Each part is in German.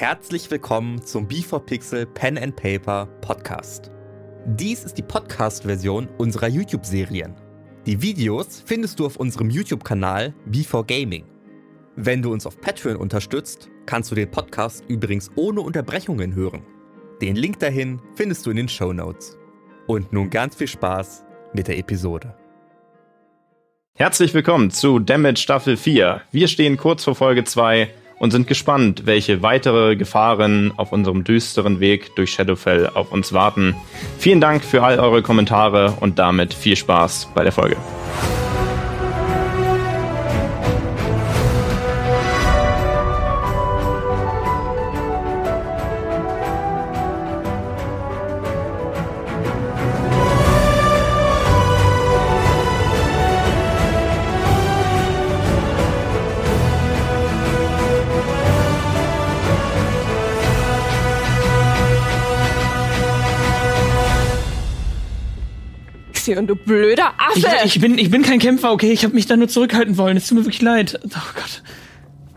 Herzlich willkommen zum B4Pixel Pen and Paper Podcast. Dies ist die Podcast-Version unserer YouTube-Serien. Die Videos findest du auf unserem YouTube-Kanal B4Gaming. Wenn du uns auf Patreon unterstützt, kannst du den Podcast übrigens ohne Unterbrechungen hören. Den Link dahin findest du in den Show Notes. Und nun ganz viel Spaß mit der Episode. Herzlich willkommen zu Damage Staffel 4. Wir stehen kurz vor Folge 2 und sind gespannt, welche weitere Gefahren auf unserem düsteren Weg durch Shadowfell auf uns warten. Vielen Dank für all eure Kommentare und damit viel Spaß bei der Folge. Und du blöder Affe! Ich, ich, bin, ich bin kein Kämpfer, okay? Ich habe mich da nur zurückhalten wollen. Es tut mir wirklich leid. Oh Gott.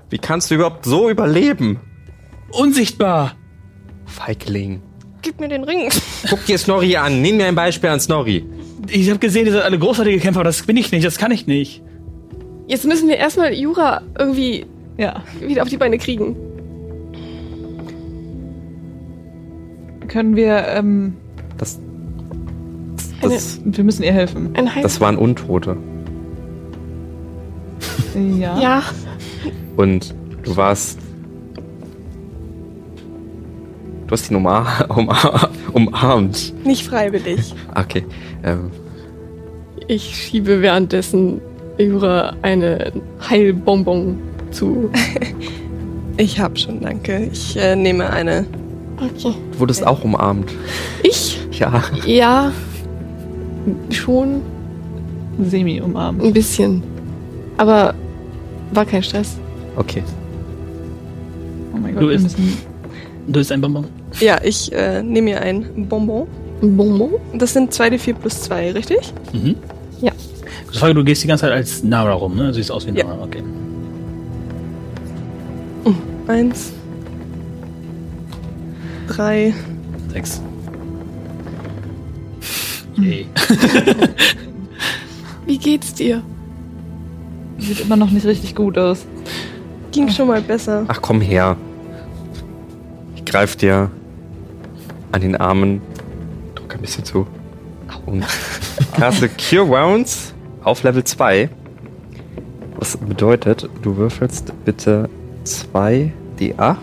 Wie kannst du überhaupt so überleben? Unsichtbar! Feigling. Gib mir den Ring. Guck dir Snorri an. Nimm mir ein Beispiel an Snorri. Ich habe gesehen, ihr seid alle großartige Kämpfer, das bin ich nicht, das kann ich nicht. Jetzt müssen wir erstmal Jura irgendwie Ja. wieder auf die Beine kriegen. Können wir, ähm, Das, Eine, das, wir müssen ihr helfen. das waren Untote. Ja. Ja, Und du warst. Du hast ihn umar umar umarmt. nicht freiwillig. Okay. Ähm, Ich schiebe währenddessen Jura eine Heilbonbon zu. Ich hab schon, danke. Ich äh, nehme eine. Okay. du wurdest auch umarmt. Ich? Ja. Ja. Schon Semi umarmt. ein bisschen. Aber war kein Stress. Okay. Oh mein Du Gott, wir isst-. Du bist ein Bonbon. Ja, ich äh, nehme mir ein Bonbon. Ein Bonbon? Das sind 2d4 plus 2, richtig? Mhm. Ja. Gute Frage, du gehst die ganze Zeit als Nara rum, ne? Du siehst aus wie Ja. Nara, okay. Eins. Drei. Sechs. Yay. Wie geht's dir? Sieht immer noch nicht richtig gut aus. Ging schon mal besser. Ach komm her. Ich greif dir an den Armen, drück ein bisschen zu und caste Cure Wounds auf Level 2. Was bedeutet, du würfelst bitte 2d8.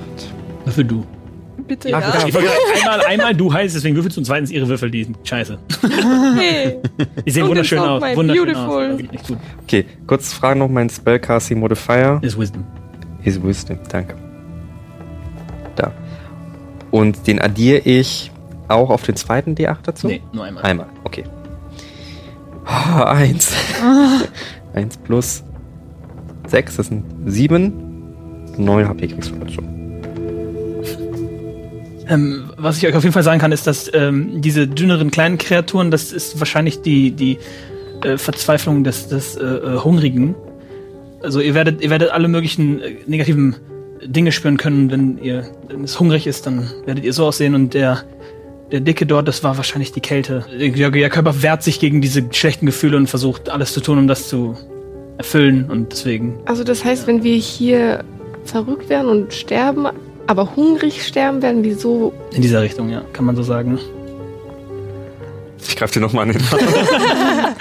Würfel du. Bitte Ach, ja. ja. Ich wollte einmal, einmal du heißt, deswegen würfelst du und zweitens ihre Würfel, die sind scheiße. Hey. Die sehen Und wunderschön aus. Wunderschön beautiful. aus. Gut. Okay, kurz Frage noch, mein Spellcasting Modifier Ist Wisdom. ist Wisdom, danke. Da. Und den addiere ich auch auf den zweiten D8 dazu? Nee, nur einmal. Einmal, okay. Oh, eins. eins plus sechs, das sind sieben. Neun HP kriegst du dazu. Ähm, was ich euch auf jeden Fall sagen kann, ist, dass ähm, diese dünneren kleinen Kreaturen, das ist wahrscheinlich die, die äh, Verzweiflung des, des äh, äh, Hungrigen. Also ihr werdet, ihr werdet alle möglichen äh, negativen Dinge spüren können, wenn ihr wenn es hungrig ist, dann werdet ihr so aussehen und der der Dicke dort, das war wahrscheinlich die Kälte. Ihr, Körper wehrt sich gegen diese schlechten Gefühle und versucht alles zu tun, um das zu erfüllen und deswegen. Also das heißt, wenn wir hier verrückt werden und sterben, aber hungrig sterben, werden wir so. In dieser Richtung, ja, kann man so sagen. Ich greife dir nochmal an den Arm.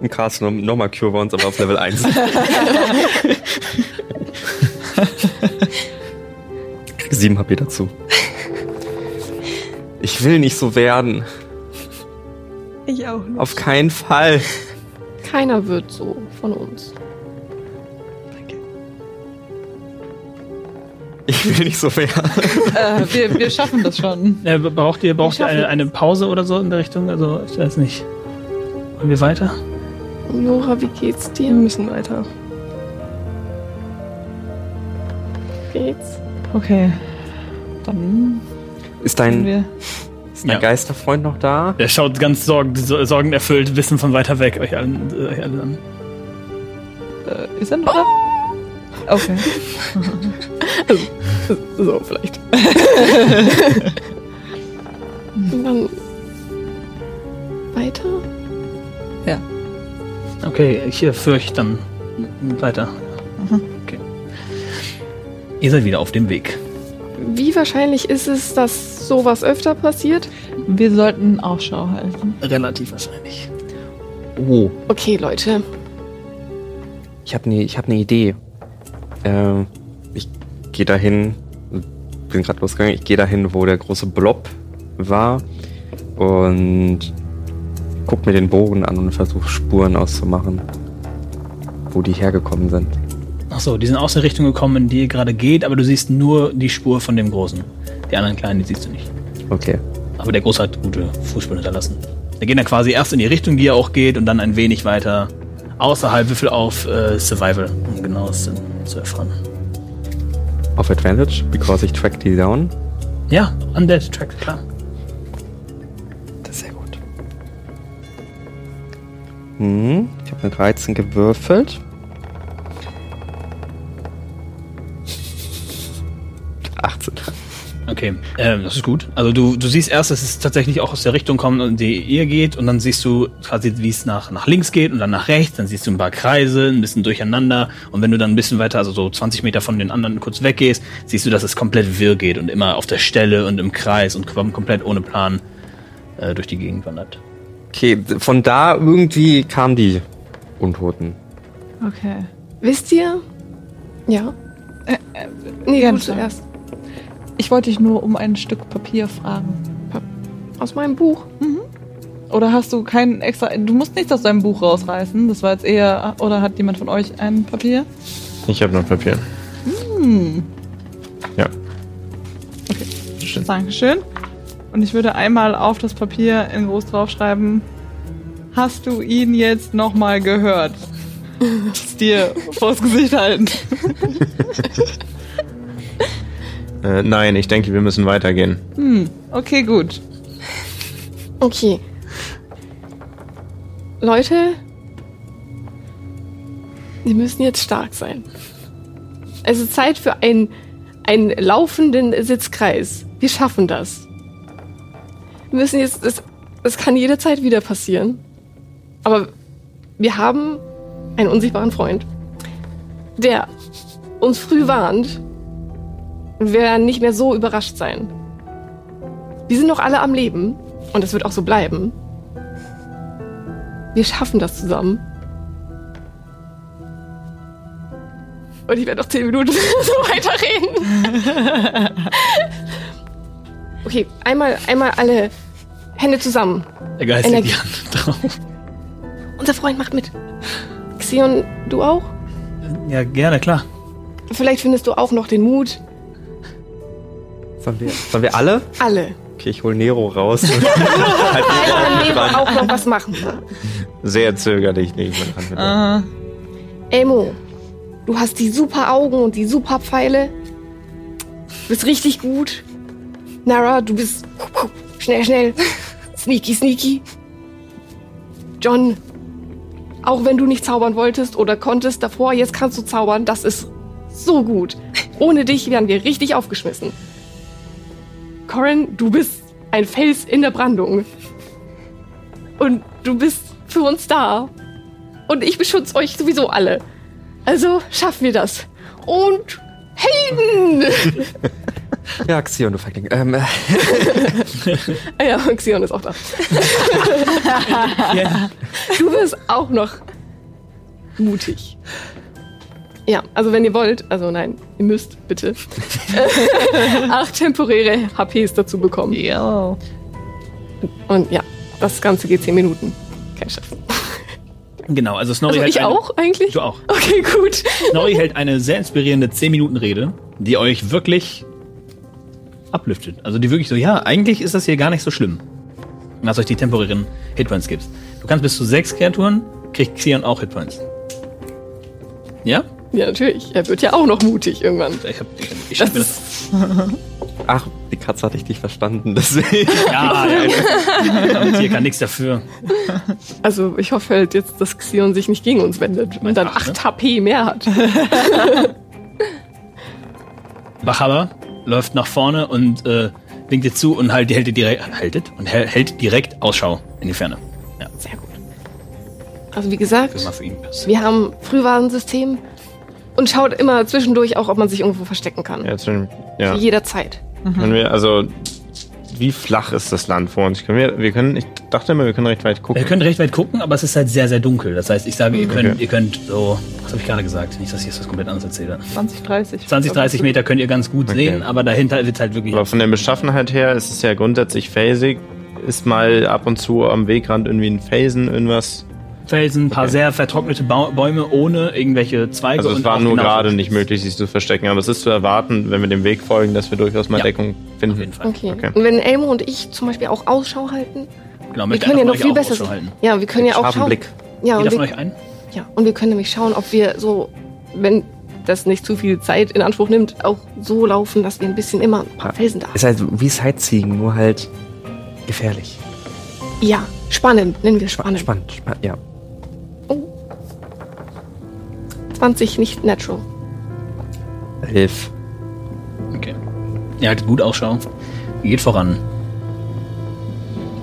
Und noch- nochmal Cure Wounds, aber auf Level 1. Krieg 7 HP dazu. Ich will nicht so werden. Ich auch nicht. Auf keinen Fall. Keiner wird so von uns. Ich will nicht so werden. Äh, wir, wir schaffen das schon. Äh, braucht ihr, braucht ihr eine, eine Pause oder so in der Richtung? Also, ich weiß nicht. Wollen wir weiter? Nora, wie geht's Wir dir? müssen weiter. Geht's? Okay. Dann Ist dein, wir. ist dein Ja. Geisterfreund noch da? Er schaut ganz sorgen, so- sorgenerfüllt, wissen von weiter weg euch allen, äh, euch alle an. Äh, ist er noch da? Okay. So, vielleicht. Und dann weiter? Okay, hier führe ich dann weiter. Mhm. Okay. Ihr seid wieder auf dem Weg. Wie wahrscheinlich ist es, dass sowas öfter passiert? Wir sollten Ausschau halten. Relativ wahrscheinlich. Oh, Okay, Leute. ich habe eine hab ne Idee. Ähm, gehe dahin, bin gerade losgegangen, ich gehe dahin, wo der große Blob war und guck mir den Bogen an und versuche Spuren auszumachen, wo die hergekommen sind. Ach so, die sind aus der Richtung gekommen, in die ihr gerade geht, aber du siehst nur die Spur von dem Großen. Die anderen Kleinen, die siehst du nicht. Okay. Aber der Große hat gute Fußspuren hinterlassen. Wir gehen dann quasi erst in die Richtung, die er auch geht, und dann ein wenig weiter außerhalb Würfel auf äh, Survival, um genaues zu, zu erfahren. Auf Advantage, because ich track die down. Ja, Undead Track, klar. Das ist sehr gut. Hm, ich habe eine 13 gewürfelt. Okay, ähm, das ist gut. Also du, du siehst erst, dass es tatsächlich auch aus der Richtung kommt, in die ihr geht, und dann siehst du quasi, wie es nach, nach links geht und dann nach rechts, dann siehst du ein paar Kreise, ein bisschen durcheinander, und wenn du dann ein bisschen weiter, also so 20 Meter von den anderen kurz weggehst, siehst du, dass es komplett wirr geht und immer auf der Stelle und im Kreis und kom- komplett ohne Plan äh, durch die Gegend wandert. Okay, von da irgendwie kamen die Untoten. Okay. Wisst ihr? Ja. Äh, äh, Nee, schon. zuerst. Ich wollte dich nur um ein Stück Papier fragen. Aus meinem Buch. Oder hast du kein extra. Du musst nichts aus deinem Buch rausreißen. Das war jetzt eher. Oder hat jemand von euch ein Papier? Ich habe noch Papier. Hm. Ja. Okay. Stimmt. Dankeschön. Und ich würde einmal auf das Papier in groß draufschreiben. Hast du ihn jetzt nochmal gehört? Das dir vors Gesicht halten. Äh, nein, ich denke, wir müssen weitergehen. Hm. Okay, gut. Okay. Leute, Sie müssen jetzt stark sein. Es ist Zeit für ein, einen laufenden Sitzkreis. Wir schaffen das. Wir müssen jetzt, das, das kann jederzeit wieder passieren. Aber wir haben einen unsichtbaren Freund, der uns früh warnt. Und wir werden nicht mehr so überrascht sein. Wir sind noch alle am Leben und es wird auch so bleiben. Wir schaffen das zusammen. Und ich werde noch zehn Minuten so weiterreden. Okay, einmal, einmal alle Hände zusammen. Der Geist legt die Energie. Hand drauf. Unser Freund macht mit. Xion, du auch? Ja, gerne, klar. Vielleicht findest du auch noch den Mut. Sollen wir, sollen wir alle? Alle. Okay, ich hol Nero raus. Halt am Leben auch noch was machen. Sehr zögerlich nehme ich mal an. Aha. Elmo, du hast die super Augen und die super Pfeile. Du bist richtig gut. Nara, du bist schnell, schnell. Sneaky, sneaky. John, auch wenn du nicht zaubern wolltest oder konntest davor, jetzt kannst du zaubern. Das ist so gut. Ohne dich wären wir richtig aufgeschmissen. Corin, du bist ein Fels in der Brandung. Und du bist für uns da. Und ich beschütze euch sowieso alle. Also schaffen wir das. Und Helden! ja, Xion, du Feigling. Ähm, äh, Ah ja, Xion ist auch da. Ja. Du bist auch noch mutig. Ja, also wenn ihr wollt, also nein, ihr müsst bitte acht temporäre HPs dazu bekommen. Ja. Und ja, das Ganze geht zehn Minuten. Kein Scherz. Genau, also Snorri Also hält ich eine, auch eigentlich? Du auch. Okay, gut. Snorri hält eine sehr inspirierende 10-Minuten-Rede, die euch wirklich ablüftet. Also die wirklich so, ja, eigentlich ist das hier gar nicht so schlimm. Was euch die temporären Hitpoints gibt. Du kannst bis zu sechs Kreaturen, kriegt Xion auch Hitpoints. Ja? Ja, natürlich. Er wird ja auch noch mutig irgendwann. Ich hab, ich, ich Das ist, ach, die Katze hatte ich nicht verstanden, deswegen. Ja, ja. Und hier kann nichts dafür. also ich hoffe halt jetzt, dass Xion sich nicht gegen uns wendet und dann Acht, 8 HP mehr hat. Bachaba, läuft nach vorne und äh, winkt dir zu und halt, hält, dir direkt, haltet und hält, direkt Ausschau in die Ferne. Ja, Sehr gut. Also wie gesagt, das wir haben Frühwarnsystem und schaut immer zwischendurch auch, ob man sich irgendwo verstecken kann. Ja, zu, ja. Jederzeit. Können wir, also, wie flach ist das Land vor uns? Können wir, wir können, ich dachte immer, wir können recht weit gucken. Ihr könnt recht weit gucken, aber es ist halt sehr, sehr dunkel. Das heißt, ich sage, ihr könnt, Okay. ihr könnt so, was habe ich gerade gesagt? Nicht, dass ich jetzt was komplett anderes erzähle. 20, 30. 20, 30 Meter könnt ihr ganz gut Okay. sehen, aber dahinter wird halt wirklich. Aber von der Beschaffenheit her ist es ja grundsätzlich phasig. Ist mal ab und zu am Wegrand irgendwie ein Felsen, irgendwas. Felsen, ein paar Okay. sehr vertrocknete Bau Bäume ohne irgendwelche Zweige. Also es und war nur genau- gerade nicht möglich, sich zu verstecken. Aber es ist zu erwarten, wenn wir dem Weg folgen, dass wir durchaus mal Ja. Deckung Auf finden. jeden Fall. Okay. Okay. Und wenn Elmo und ich zum Beispiel auch Ausschau halten, Genau, wir können ja noch viel besser sein. Ja, wir können ja auch schauen. Blick. Ja, und Jeder von wir, euch ein? ja, und wir können nämlich schauen, ob wir so, wenn das nicht zu viel Zeit in Anspruch nimmt, auch so laufen, dass wir ein bisschen immer ein paar Felsen da haben. Ist halt wie Sightseeing, nur halt gefährlich. Ja, spannend, nennen wir spannend. Spannend, spannend, ja. 20 nicht natural. Elf. Okay. Ihr haltet gut Ausschau. Ihr geht voran.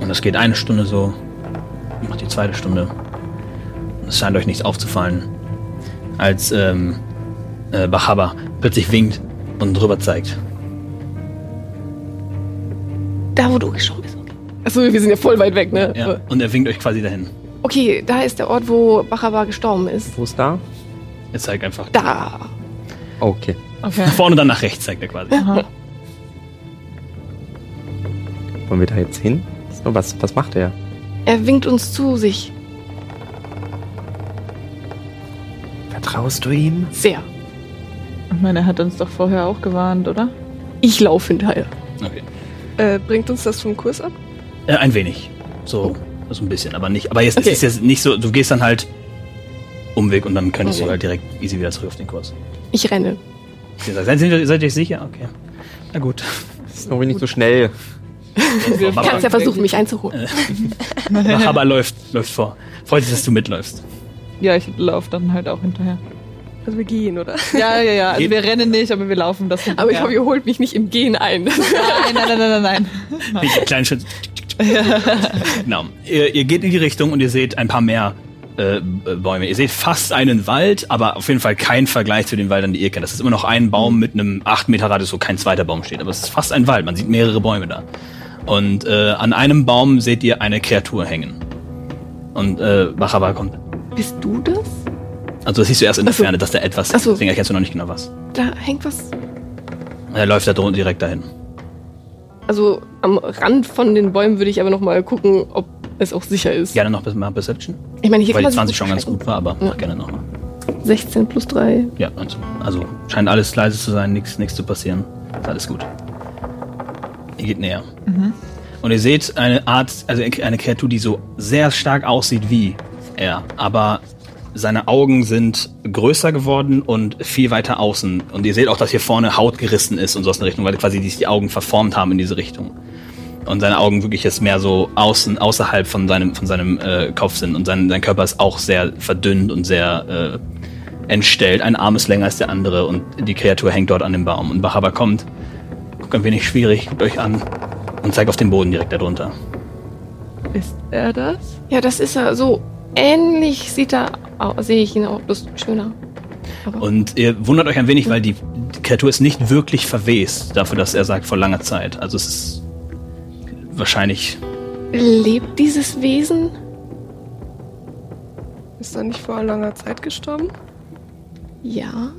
Und es geht eine Stunde so. Macht die zweite Stunde. Und es scheint euch nichts aufzufallen. Als ähm, äh, Bachaba plötzlich winkt und drüber zeigt. Da, wo du geschaut bist. Achso, wir sind ja voll weit weg, ne? Ja. Und er winkt euch quasi dahin. Okay, da ist der Ort, wo Bachaba gestorben ist. Wo ist da? Er zeigt einfach. Da. Okay. Okay. Nach vorne und dann nach rechts zeigt er quasi. Aha. Wollen wir da jetzt hin? So, was, was macht er? Er winkt uns zu sich. Vertraust du ihm? Sehr. Ich meine, er hat uns doch vorher auch gewarnt, oder? Ich laufe hinterher. Okay. Äh, bringt uns das vom Kurs ab? Äh, ein wenig. So, so ein bisschen, aber nicht. Aber jetzt Okay. es ist jetzt nicht so, du gehst dann halt Umweg und dann könntest Okay. du halt direkt easy wieder zurück auf den Kurs. Ich renne. Ihr Seid, seid, ihr- seid ihr euch sicher? Okay. Na gut. Das ist noch nicht so schnell. Du kannst ja versuchen, mich einzuholen. Aber läuft, läuft vor. Freut sich, dass du mitläufst. Ja, ich laufe dann halt auch hinterher. Also wir gehen, oder? Ja, ja, ja. Also wir rennen nicht, aber wir laufen das hinterher. Aber ich hoffe, ihr holt mich nicht im Gehen ein. Nein, nein, nein, nein, nein, nein. Mit kleinen Schritt. genau. Ihr, ihr geht in die Richtung und ihr seht ein paar mehr äh, Bäume. Ihr seht fast einen Wald, aber auf jeden Fall kein Vergleich zu den Wäldern, die ihr kennt. Das ist immer noch ein Baum mit einem 8 Meter Radius, wo kein zweiter Baum steht. Aber es ist fast ein Wald. Man sieht mehrere Bäume da. Und äh, an einem Baum seht ihr eine Kreatur hängen. Und äh, Bachaba kommt. Bist du das? Also das siehst du erst in der Ach so. Ferne, dass da etwas Ach so. Deswegen erkennst du noch nicht genau was. Da hängt was. Er läuft da direkt dahin. Also am Rand von den Bäumen würde ich aber noch mal gucken, ob es auch sicher ist. Gerne noch mal Perception. Ich meine, hier Weil kann die man 20 sich schon ganz gut war, aber Ja. mach gerne nochmal. 16 plus 3. Ja, 19. Also scheint alles leise zu sein, nichts zu passieren. Ist alles gut. Ihr geht näher. Und ihr seht eine Art, also eine Kreatur, die so sehr stark aussieht wie er, aber seine Augen sind größer geworden und viel weiter außen. Und ihr seht auch, dass hier vorne Haut gerissen ist und so aus der Richtung, weil quasi die, die Augen verformt haben in diese Richtung. Und seine Augen wirklich jetzt mehr so außen, außerhalb von seinem, von seinem äh, Kopf sind. Und sein, sein Körper ist auch sehr verdünnt und sehr äh, entstellt. Ein Arm ist länger als der andere und die Kreatur hängt dort an dem Baum. Und Bachaba kommt, guckt ein wenig schwierig, guckt euch an und zeigt auf den Boden direkt darunter. Ist er das? Ja, das ist er. So ähnlich sieht er aus. Sehe ich ihn auch. Ist schöner. Aber Und ihr wundert euch ein wenig, weil die, die Kreatur ist nicht wirklich verwest, dafür, dass er sagt, vor langer Zeit. Also es ist wahrscheinlich. lebt dieses Wesen? Ist er nicht vor langer Zeit gestorben? Ja.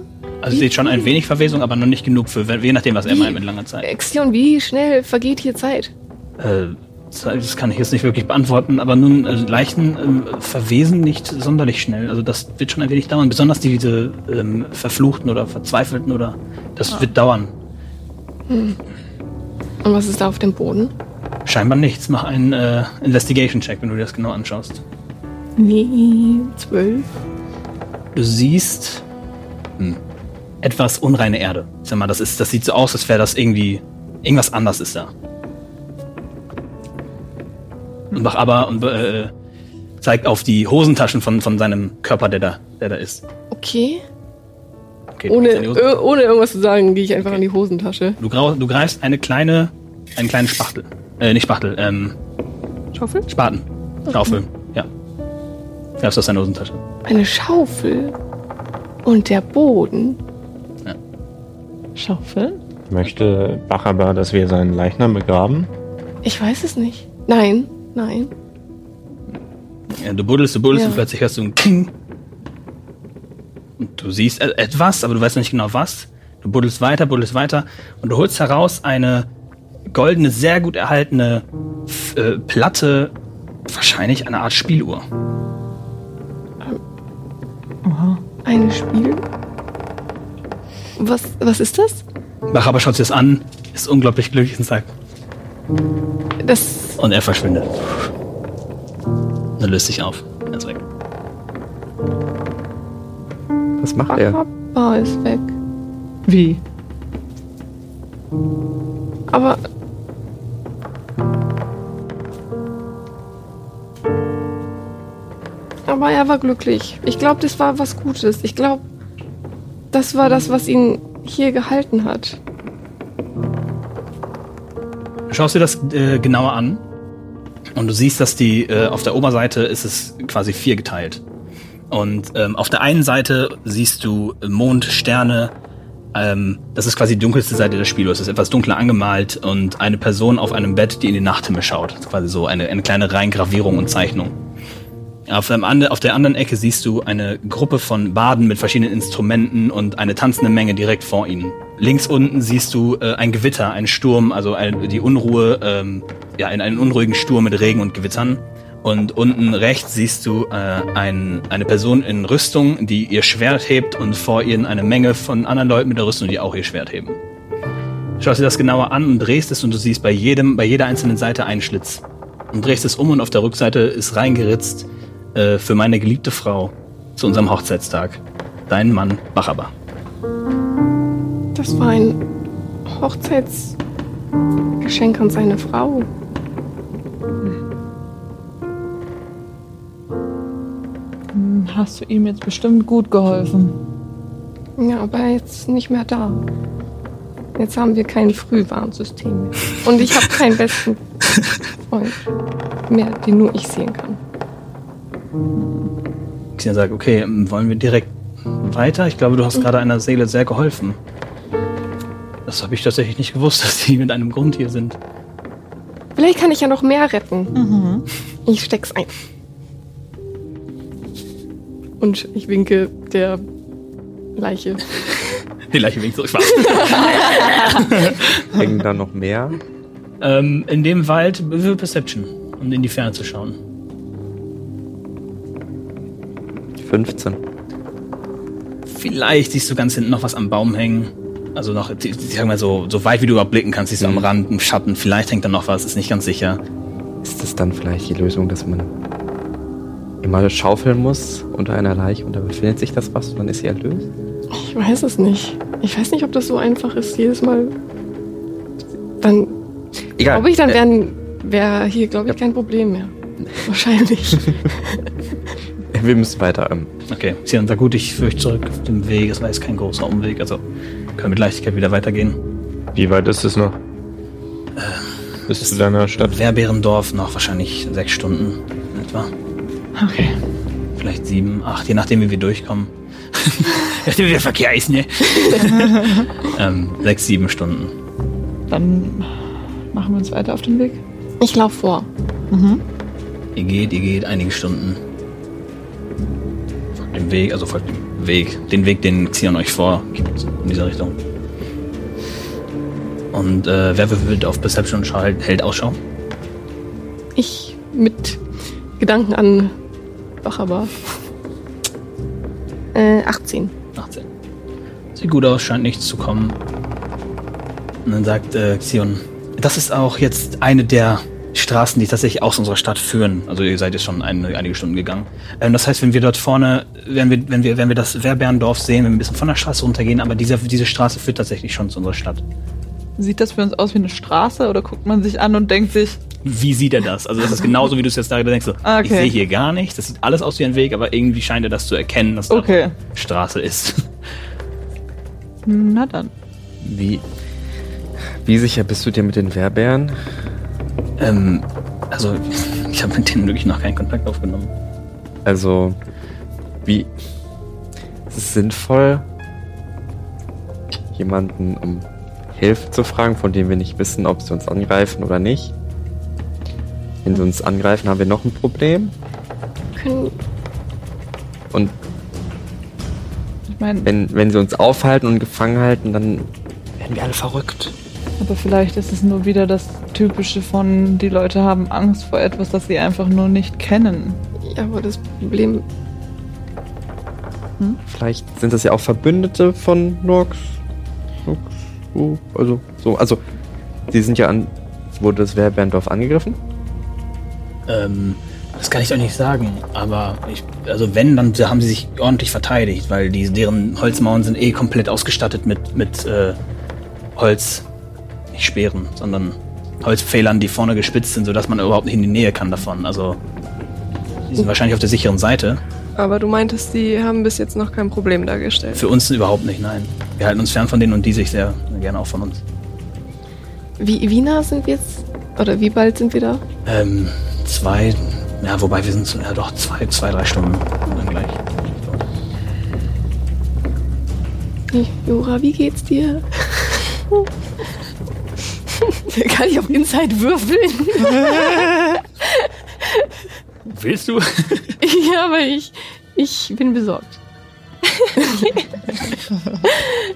Also ihr seht schon ein wenig Verwesung, aber noch nicht genug für, je nachdem, was er Wie? meint mit langer Zeit. Exion, wie schnell vergeht hier Zeit? Äh, das kann ich jetzt nicht wirklich beantworten, aber nun, also Leichen ähm, verwesen nicht sonderlich schnell. Also das wird schon ein wenig dauern. Besonders diese ähm, Verfluchten oder Verzweifelten oder das wird dauern. Und was ist da auf dem Boden? Scheinbar nichts. Mach einen äh, Investigation-Check, wenn du dir das genau anschaust. Nee, zwölf. Du siehst hm, etwas unreine Erde. Sag mal, das ist, das sieht so aus, als wäre das irgendwie irgendwas anders ist da. Und mach aber und äh, zeigt auf die Hosentaschen von, von seinem Körper, der da, der da ist. Okay. Okay, Ohne, ohne irgendwas zu sagen, gehe ich einfach in die Hosentasche. du, du greifst eine kleine, einen kleinen Spachtel. Äh, nicht Spachtel, ähm, Schaufel? Spaten. Schaufel, ja. Greifst aus deiner Hosentasche. Eine Schaufel. Und der Boden. Schaufel? Möchte Bachaba, dass wir seinen Leichnam begraben? Ich weiß es nicht. Nein, nein. Ja, du buddelst, du buddelst Ja. und plötzlich hörst du ein King. Und du siehst e- etwas, aber du weißt noch nicht genau was. Du buddelst weiter, buddelst weiter und du holst heraus eine goldene, sehr gut erhaltene F äh, Platte, wahrscheinlich eine Art Spieluhr. Eine Spiel. Was, was ist das? Bachaba schaut sich das an, ist unglaublich glücklich und sagt, Das. und er verschwindet. Dann löst sich auf. Er ist weg. Was macht er? Papa ist weg. Wie? Aber. Aber er war glücklich. Ich glaube, das war was Gutes. Ich glaube, das war das, was ihn hier gehalten hat. Schaust dir das äh, genauer an und du siehst, dass die äh, auf der Oberseite ist es quasi vier geteilt. Und ähm, auf der einen Seite siehst du Mond, Sterne. Ähm, das ist quasi die dunkelste Seite des Spielos. Es ist etwas dunkler angemalt und eine Person auf einem Bett, die in den Nachthimmel schaut. Das ist quasi so eine, eine kleine Reingravierung und Zeichnung. Auf, ande- auf der anderen Ecke siehst du eine Gruppe von Baden mit verschiedenen Instrumenten und eine tanzende Menge direkt vor ihnen. Links unten siehst du äh, ein Gewitter, einen Sturm, also ein, die Unruhe, ähm, ja, in einen unruhigen Sturm mit Regen und Gewittern. Und unten rechts siehst du äh, ein, eine Person in Rüstung, die ihr Schwert hebt und vor ihr eine Menge von anderen Leuten mit der Rüstung, die auch ihr Schwert heben. Schaust dir das genauer an und drehst es und du siehst bei jedem, bei jeder einzelnen Seite einen Schlitz. Und drehst es um und auf der Rückseite ist reingeritzt äh, für meine geliebte Frau zu unserem Hochzeitstag. Dein Mann Bachaba. Das war ein Hochzeitsgeschenk an seine Frau. Hm, Hast du ihm jetzt bestimmt gut geholfen? Ja, aber er ist nicht mehr da. Jetzt haben wir kein Frühwarnsystem mehr. Und ich habe keinen besten Freund mehr, den nur ich sehen kann. Xenia sagt, okay, wollen wir direkt weiter? Ich glaube, du hast gerade einer Seele sehr geholfen. Das habe ich tatsächlich nicht gewusst, dass die mit einem Grund hier sind. Vielleicht kann ich ja noch mehr retten. Ich steck's ein. Und ich winke der Leiche. Die Leiche winkt zurück. Spaß. Hängen da noch mehr? ähm, in dem Wald für Perception, um in die Ferne zu schauen. 15. Vielleicht siehst du ganz hinten noch was am Baum hängen. Also noch, ich sag mal so, so weit wie du überblicken kannst, siehst du am Mhm. Rand, im Schatten. Vielleicht hängt da noch was, ist nicht ganz sicher. Ist das dann vielleicht die Lösung, dass man immer schaufeln muss unter einer Leiche und da befindet sich das was und dann ist sie erlöst? Ich weiß es nicht. Ich weiß nicht, ob das so einfach ist, jedes Mal. Dann Egal. glaube ich, dann Äh, wäre wär hier, glaube ich, kein Problem mehr. Wahrscheinlich. wir müssen weiter. Ähm, Okay, sie dann sagt, gut, ich führe euch zurück auf dem Weg. Es war jetzt kein großer Umweg, also können wir mit Leichtigkeit wieder weitergehen. Wie weit ist es noch? Bis zu deiner Stadt? Werbeerendorf noch wahrscheinlich sechs Stunden in etwa. Okay. Vielleicht sieben, acht, je nachdem, wie wir durchkommen. je nachdem, wie der Verkehr ist, ne? ähm, sechs, sieben Stunden. Dann machen wir uns weiter auf den Weg. Ich laufe vor. Ihr geht, ihr geht einige Stunden. Dem Weg, also folgt dem Weg, den Weg, den Xion euch vorgibt in dieser Richtung. Und äh, wer würfelt auf Perception und hält Ausschau? Ich mit Gedanken an Bachaba. Äh, 18. 18. Sieht gut aus, scheint nichts zu kommen. Und dann sagt äh, Xion, das ist auch jetzt eine der Straßen, die tatsächlich aus unserer Stadt führen. Also ihr seid jetzt schon eine, einige Stunden gegangen. Ähm, das heißt, wenn wir dort vorne, wenn wir, wenn wir, wenn wir das Werberndorf sehen, wenn wir ein bisschen von der Straße runtergehen, aber diese, diese Straße führt tatsächlich schon zu unserer Stadt. Sieht das für uns aus wie eine Straße oder guckt man sich an und denkt sich, Wie sieht er das? Also das ist genauso, wie du es jetzt da denkst. So, Ah, Ich okay. sehe hier gar nichts. Das sieht alles aus wie ein Weg, aber irgendwie scheint er das zu erkennen, dass da okay, Straße ist. Na dann. Wie, wie sicher bist du dir mit den Wehrbären? Ähm, also, ich habe mit denen wirklich noch keinen Kontakt aufgenommen. Also, wie ist es sinnvoll, jemanden um Hilfe zu fragen, von dem wir nicht wissen, ob sie uns angreifen oder nicht? Wenn sie uns angreifen, haben wir noch ein Problem. Können, Und Ich meine, wenn, wenn sie uns aufhalten und gefangen halten, dann werden wir alle verrückt. Aber vielleicht ist es nur wieder das Typische von, die Leute haben Angst vor etwas, das sie einfach nur nicht kennen. ja, aber das Problem, Vielleicht sind das ja auch Verbündete von Nox. Nox. Oh, also, so, also, sie sind ja an. Wurde das Wehrbärendorf angegriffen? Ähm, das kann ich doch nicht sagen, aber ich, also wenn, dann haben sie sich ordentlich verteidigt, weil die, deren Holzmauern sind eh komplett ausgestattet mit, mit äh, Holz, nicht Speeren, sondern Holzpfählern, die vorne gespitzt sind, sodass man überhaupt nicht in die Nähe kann davon. Also die sind wahrscheinlich auf der sicheren Seite. Aber du meintest, die haben bis jetzt noch kein Problem dargestellt. Für uns überhaupt nicht, nein. Wir halten uns fern von denen und die sich sehr gerne auch von uns. wie, wie nah sind wir jetzt? Oder wie bald sind wir da? Ähm, zwei, ja, wobei wir sind ja doch zwei, zwei, drei Stunden dann gleich. Jura, wie geht's dir? Kann ich auf Inside würfeln? Willst du? ja, aber ich, ich bin besorgt.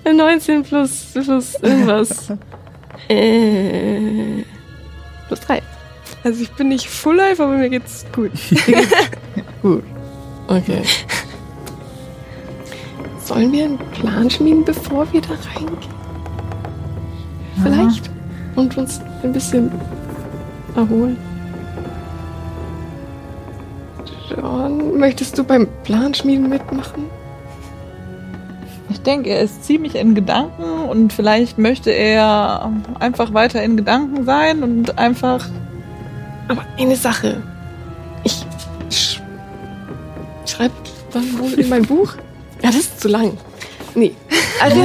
19 plus, plus irgendwas. Äh, plus 3. Also ich bin nicht full life, aber mir geht's gut. Gut. Okay. Sollen wir einen Plan schmieden, bevor wir da reingehen? Vielleicht? Und uns ein bisschen erholen? John, möchtest du beim Planschmieden mitmachen? Ich denke, er ist ziemlich in Gedanken und vielleicht möchte er einfach weiter in Gedanken sein und einfach. Aber eine Sache. Ich sch schreibe dann wohl in mein Buch. Ja, das ist zu lang. Nee. Also,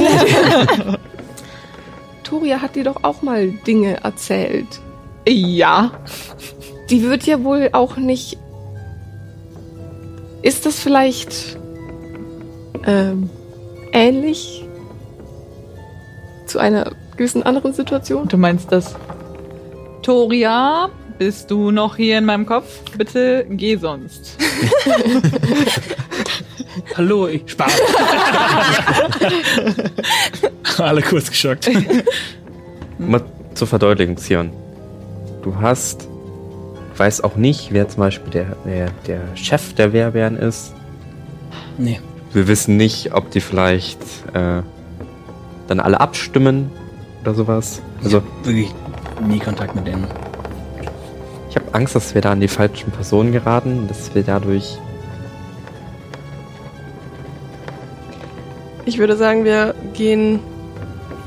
Toria hat dir doch auch mal Dinge erzählt. Ja. Die wird ja wohl auch nicht. Ist das vielleicht ähm, ähnlich zu einer gewissen anderen Situation? Du meinst das? Toria, bist du noch hier in meinem Kopf? Bitte geh sonst. Hallo, ich Spaß. Alle kurz geschockt. Mal zur Verdeutlichung, Zion. Du hast. Weiß auch nicht, wer zum Beispiel der, der, der Chef der Wehrbären ist. Nee. Wir wissen nicht, ob die vielleicht äh, dann alle abstimmen oder sowas. Also, Wirklich nie Kontakt mit denen. ich habe Angst, dass wir da an die falschen Personen geraten, dass wir dadurch. Ich würde sagen, wir gehen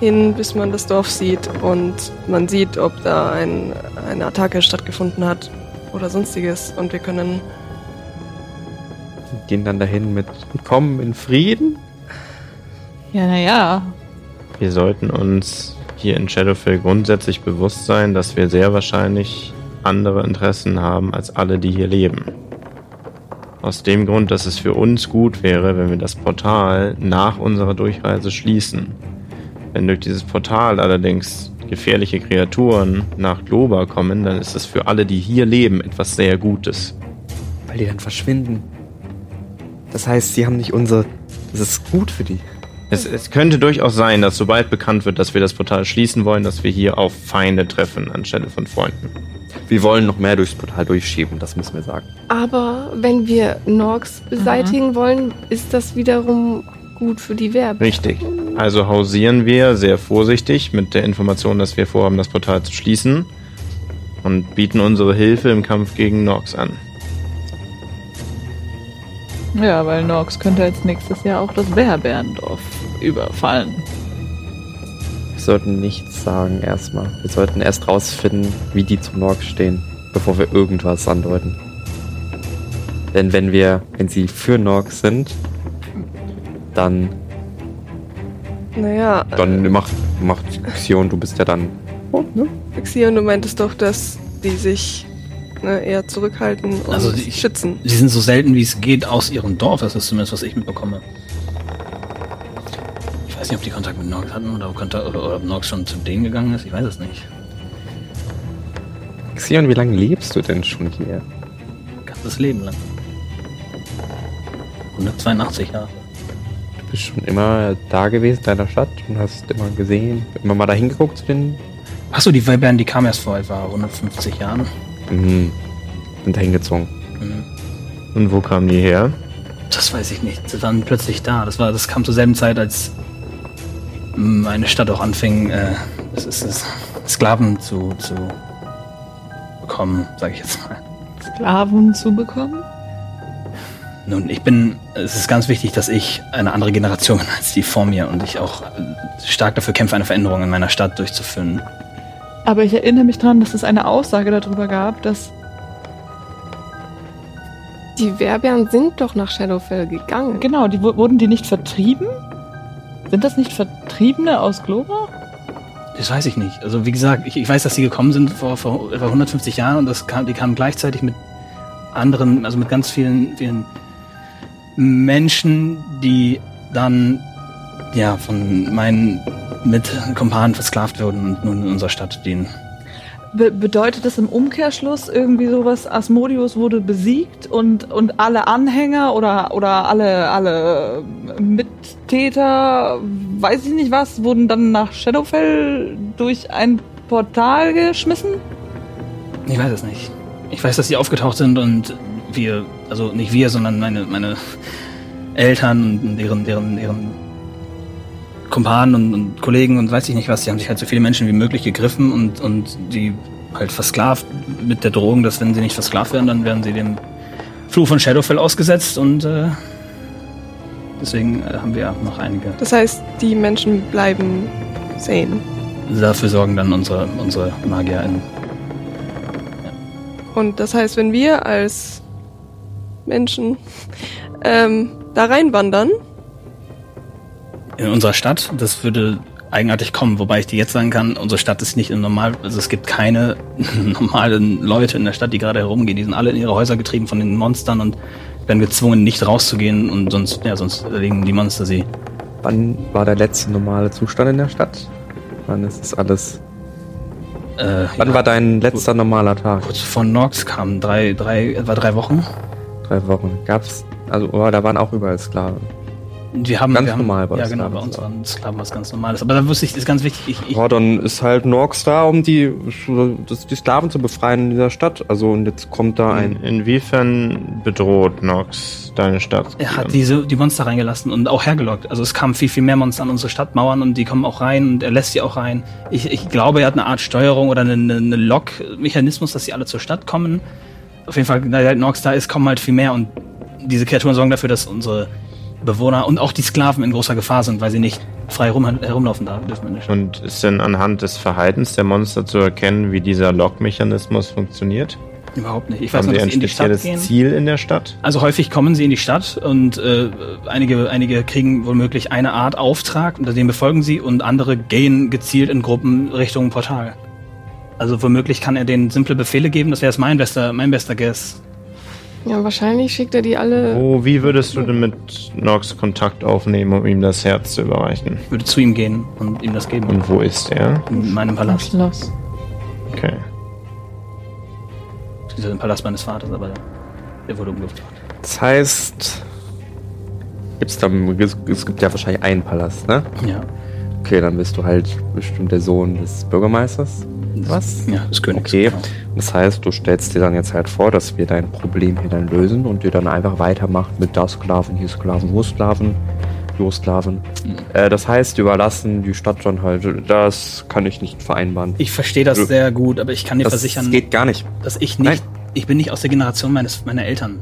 hin, bis man das Dorf sieht und man sieht, ob da ein, eine Attacke stattgefunden hat oder sonstiges. Und wir können. gehen dann dahin mit Kommen in Frieden. Ja, naja. Wir sollten uns hier in Shadowfell grundsätzlich bewusst sein, dass wir sehr wahrscheinlich andere Interessen haben als alle, die hier leben. Aus dem Grund, dass es für uns gut wäre, wenn wir das Portal nach unserer Durchreise schließen. Wenn durch dieses Portal allerdings gefährliche Kreaturen nach Globa kommen, dann ist es für alle, die hier leben, etwas sehr Gutes. Weil die dann verschwinden. Das heißt, sie haben nicht unsere. Das ist gut für die. Es, es könnte durchaus sein, dass sobald bekannt wird, dass wir das Portal schließen wollen, dass wir hier auf Feinde treffen anstelle von Freunden. Wir wollen noch mehr durchs Portal durchschieben, das müssen wir sagen. Aber wenn wir Norks beseitigen wollen, ist das wiederum gut für die Werbe. Richtig. Also hausieren wir sehr vorsichtig mit der Information, dass wir vorhaben, das Portal zu schließen und bieten unsere Hilfe im Kampf gegen Nox an. Ja, weil Nox könnte als nächstes Jahr auch das Bärbärendorf überfallen. Wir sollten nichts sagen erstmal. Wir sollten erst rausfinden, wie die zum Norg stehen, bevor wir irgendwas andeuten. Denn wenn wir, wenn sie für Norg sind, dann Naja, Dann macht, macht Xion, du bist ja dann. Oh, ne? Xion, du meintest doch, dass die sich ne, eher zurückhalten und Also die- schützen. Sie sind so selten, wie es geht, aus ihrem Dorf. Das ist zumindest, was ich mitbekomme. Ich weiß nicht, ob die Kontakt mit Nox hatten oder ob, Kontakt, oder, oder ob Nox schon zu denen gegangen ist. Ich weiß es nicht. Xion, wie lange lebst du denn schon hier? Ganzes Leben lang. 182 Jahre. Du bist schon immer da gewesen in deiner Stadt und hast immer gesehen, immer mal da hingeguckt zu den. Achso, die Weibären, die kamen erst vor etwa 150 Jahren. Mhm. Sind da hingezogen. Mhm. Und wo kamen die her? Das weiß ich nicht. Sie waren plötzlich da. Das, war, das kam zur selben Zeit, als meine Stadt auch anfing, äh, es ist, es, Sklaven zu, zu bekommen, sage ich jetzt mal. Sklaven zu bekommen? Nun, ich bin, es ist ganz wichtig, dass ich eine andere Generation bin als die vor mir und ich auch äh, stark dafür kämpfe, eine Veränderung in meiner Stadt durchzuführen. Aber ich erinnere mich daran, dass es eine Aussage darüber gab, dass Die Werbären sind doch nach Shadowfell gegangen. Genau, die wu- wurden die nicht vertrieben? Sind das nicht Vertriebene aus Glora? Das weiß ich nicht. Also wie gesagt, ich, ich weiß, dass sie gekommen sind vor, vor etwa 150 Jahren und das kam, die kamen gleichzeitig mit anderen, also mit ganz vielen, vielen Menschen, die dann ja von meinen Mitkumpanen versklavt wurden und nun in unserer Stadt dienen. Be bedeutet das im Umkehrschluss irgendwie sowas, Asmodius wurde besiegt und, und alle Anhänger oder, oder alle, alle Mittäter, weiß ich nicht was, wurden dann nach Shadowfell durch ein Portal geschmissen? Ich weiß es nicht. Ich weiß, dass sie aufgetaucht sind und wir, also nicht wir, sondern meine, meine Eltern und deren, deren, deren Kumpanen und, und Kollegen und weiß ich nicht was, die haben sich halt so viele Menschen wie möglich gegriffen und, und die halt versklavt mit der Drohung, dass wenn sie nicht versklavt werden, dann werden sie dem Fluch von Shadowfell ausgesetzt und äh, deswegen äh, haben wir noch einige. Das heißt, die Menschen bleiben sane. Dafür sorgen dann unsere, unsere Magier in Und das heißt, wenn wir als Menschen ähm, da reinwandern, in unserer Stadt. Das würde eigenartig kommen, wobei ich dir jetzt sagen kann, unsere Stadt ist nicht in normal, also es gibt keine normalen Leute in der Stadt, die gerade herumgehen. Die sind alle in ihre Häuser getrieben von den Monstern und werden gezwungen, nicht rauszugehen und sonst, ja, sonst erlegen die Monster sie. Wann war der letzte normale Zustand in der Stadt? Wann ist das alles? Äh, Wann ja, war dein letzter normaler Tag? kurz vor Nox kamen drei, drei, etwa drei Wochen. Drei Wochen. Gab's. Also, oh, da waren auch überall Sklaven. Wir haben, Ganz wir haben, normal bei Ja, genau, Sklaven bei uns waren Sklaven was ganz Normales. Aber da wusste ich, ist ganz wichtig, ich, ich Ja, dann ist halt Norks da, um die, das, die Sklaven zu befreien in dieser Stadt. Also, und jetzt kommt da In, ein. inwiefern bedroht Nox deine Stadt? Er hat diese, die Monster reingelassen und auch hergelockt. Also es kamen viel, viel mehr Monster an unsere Stadtmauern und die kommen auch rein und er lässt sie auch rein. Ich, ich glaube, er hat eine Art Steuerung oder eine, eine Lock-Mechanismus, dass sie alle zur Stadt kommen. Auf jeden Fall, da halt Nox da ist, kommen halt viel mehr und diese Kreaturen sorgen dafür, dass unsere Bewohner und auch die Sklaven in großer Gefahr sind, weil sie nicht frei rum, herumlaufen da dürfen der Stadt. Und ist denn anhand des Verhaltens der Monster zu erkennen, wie dieser Lock-Mechanismus funktioniert? Überhaupt nicht. Ich weiß Haben nur, die dass ein sie in die Stadt spezielles gehen. Ziel in der Stadt? Also häufig kommen sie in die Stadt und äh, einige, einige kriegen womöglich eine Art Auftrag, unter dem befolgen sie und andere gehen gezielt in Gruppen Richtung Portal. Also womöglich kann er denen simple Befehle geben, das wäre jetzt mein bester, mein bester Guess. Ja, wahrscheinlich schickt er die alle. Wo, wie würdest du denn mit Nox Kontakt aufnehmen, um ihm das Herz zu überreichen? Ich würde zu ihm gehen und ihm das geben. Und wo ist er? in meinem Palast. Schloss. Okay. Dieser Palast meines Vaters, aber der wurde umgebracht. Das heißt. Gibt's da, es gibt ja wahrscheinlich einen Palast, ne? Ja. Okay, dann bist du halt bestimmt der Sohn des Bürgermeisters. Was? Ja, des Königs. Okay. Genau. Das heißt, du stellst dir dann jetzt halt vor, dass wir dein Problem hier dann lösen und dir dann einfach weitermacht mit da Sklaven, hier Sklaven, wo Sklaven, jo Sklaven. Mhm. Äh, das heißt, überlassen die Stadt dann halt. Das kann ich nicht vereinbaren. Ich verstehe das Du- sehr gut, aber ich kann dir das versichern, geht gar nicht. dass ich nicht, ich bin nicht aus der Generation meines, meiner Eltern.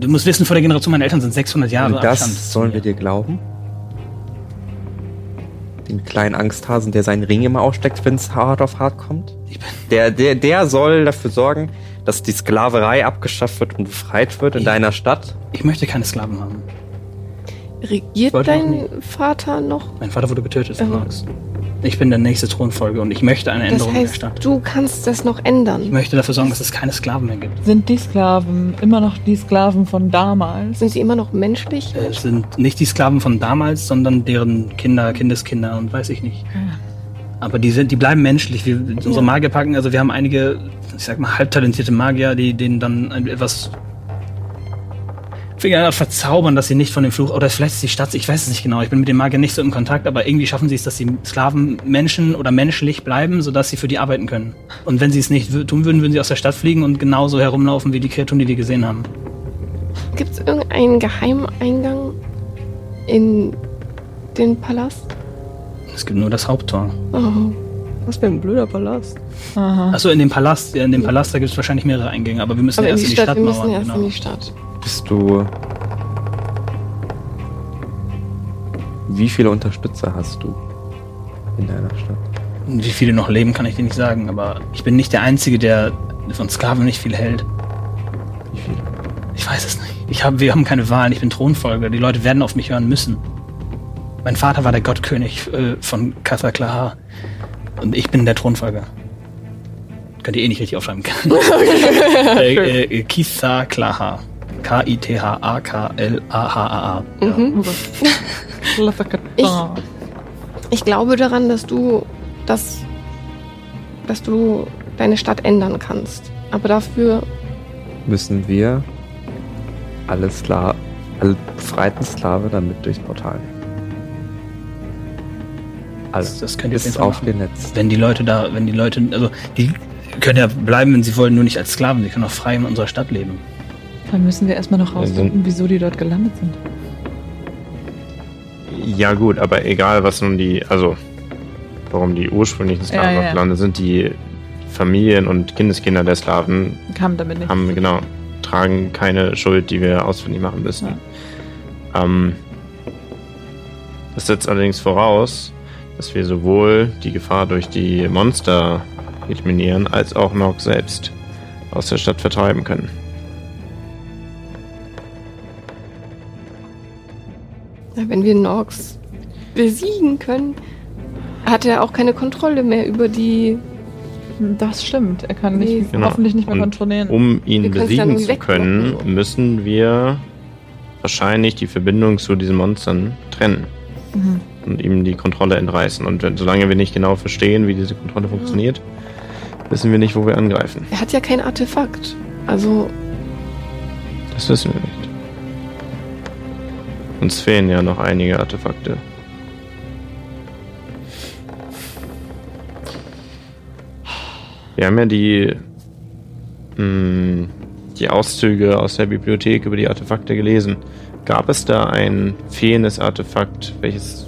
Du musst wissen, vor der Generation meiner Eltern sind 600 Jahre Und das Abstand sollen wir dir glauben? Den kleinen Angsthasen, der seinen Ring immer aussteckt, wenn es hart auf hart kommt? Ich bin- Der, der, der soll dafür sorgen, dass die Sklaverei abgeschafft wird und befreit wird in Ja. deiner Stadt? Ich möchte keine Sklaven haben. Regiert dein Vater noch? Mein Vater wurde getötet von Mhm. Ich bin der nächste Thronfolge und ich möchte eine Das Änderung der heißt, Stadt. du kannst das noch Ich ändern. möchte dafür sorgen, dass es keine Sklaven mehr gibt. Sind die Sklaven immer noch die Sklaven von damals? Sind sie immer noch menschlich? Äh, Es sind nicht die Sklaven von damals, sondern deren Kinder, Kindeskinder und weiß ich nicht. Aber die sind, die bleiben menschlich. Wir, unsere Magier packen, also wir haben einige, ich sag mal, halbtalentierte Magier, die denen dann etwas Finger verzaubern, dass sie nicht von dem Fluch, oder vielleicht ist die Stadt, ich weiß es nicht genau, ich bin mit den Magiern nicht so im Kontakt, aber irgendwie schaffen sie es, dass die Sklaven Menschen oder menschlich bleiben, sodass sie für die arbeiten können. Und wenn sie es nicht tun würden, würden sie aus der Stadt fliegen und genauso herumlaufen wie die Kreaturen, die wir gesehen haben. Gibt es irgendeinen Geheimeingang in den Palast? Es gibt nur das Haupttor. Oh. Was für ein blöder Palast. Aha. Achso, in dem Palast, ja, in dem Palast, da gibt es wahrscheinlich mehrere Eingänge, aber wir müssen Aber erst in die Stadt, wir müssen Stadtmauer. erst Genau. in die Stadt. Bist du. Wie viele Unterstützer hast du in deiner Stadt? Wie viele noch leben, kann ich dir nicht sagen, aber ich bin nicht der Einzige, der von Sklaven nicht viel hält. Wie viele? Ich weiß es nicht. Ich hab, wir haben keine Wahlen, ich bin Thronfolger. Die Leute werden auf mich hören müssen. Mein Vater war der Gottkönig äh, von Kathaklaha. Und ich bin der Thronfolger. Könnt ihr eh nicht richtig aufschreiben. äh, äh, Kithaklaha. K-I-T-H-A-K-L-A-H-A-A. Ja. Mhm. Ich- Ah. Ich glaube daran, dass du dass, dass du deine Stadt ändern kannst. Aber dafür Müssen wir alle, Skla alle befreiten Sklave damit durchs Portal nehmen. Alle. Das, das könnt ihr auf machen. den Netz. Wenn die Leute da, wenn die Leute, also die können ja bleiben, wenn sie wollen, nur nicht als Sklaven. Sie können auch frei in unserer Stadt leben. Dann müssen wir erstmal noch sind- rausfinden, wieso die dort gelandet sind. Ja gut, aber egal was nun die, also warum die ursprünglichen Sklaven Ja, ja. gelandet sind, die Familien und Kindeskinder der Sklaven Kam damit nicht. haben genau tragen keine Schuld, die wir ausfindig machen müssen. Ähm, das setzt allerdings voraus, dass wir sowohl die Gefahr durch die Monster eliminieren, als auch Nox selbst aus der Stadt vertreiben können. Wenn wir Nox besiegen können, hat er auch keine Kontrolle mehr über die. Das stimmt. Er kann nicht, Genau. hoffentlich nicht mehr Und kontrollieren. Um ihn Wir besiegen zu können, müssen wir wahrscheinlich die Verbindung zu diesen Monstern trennen Mhm. und ihm die Kontrolle entreißen. Und wenn, solange wir nicht genau verstehen, wie diese Kontrolle funktioniert, wissen wir nicht, wo wir angreifen. Er hat ja kein Artefakt. Also, Das wissen wir nicht. Uns fehlen ja noch einige Artefakte. Wir haben ja die, mh, die Auszüge aus der Bibliothek über die Artefakte gelesen. Gab es da ein fehlendes Artefakt, welches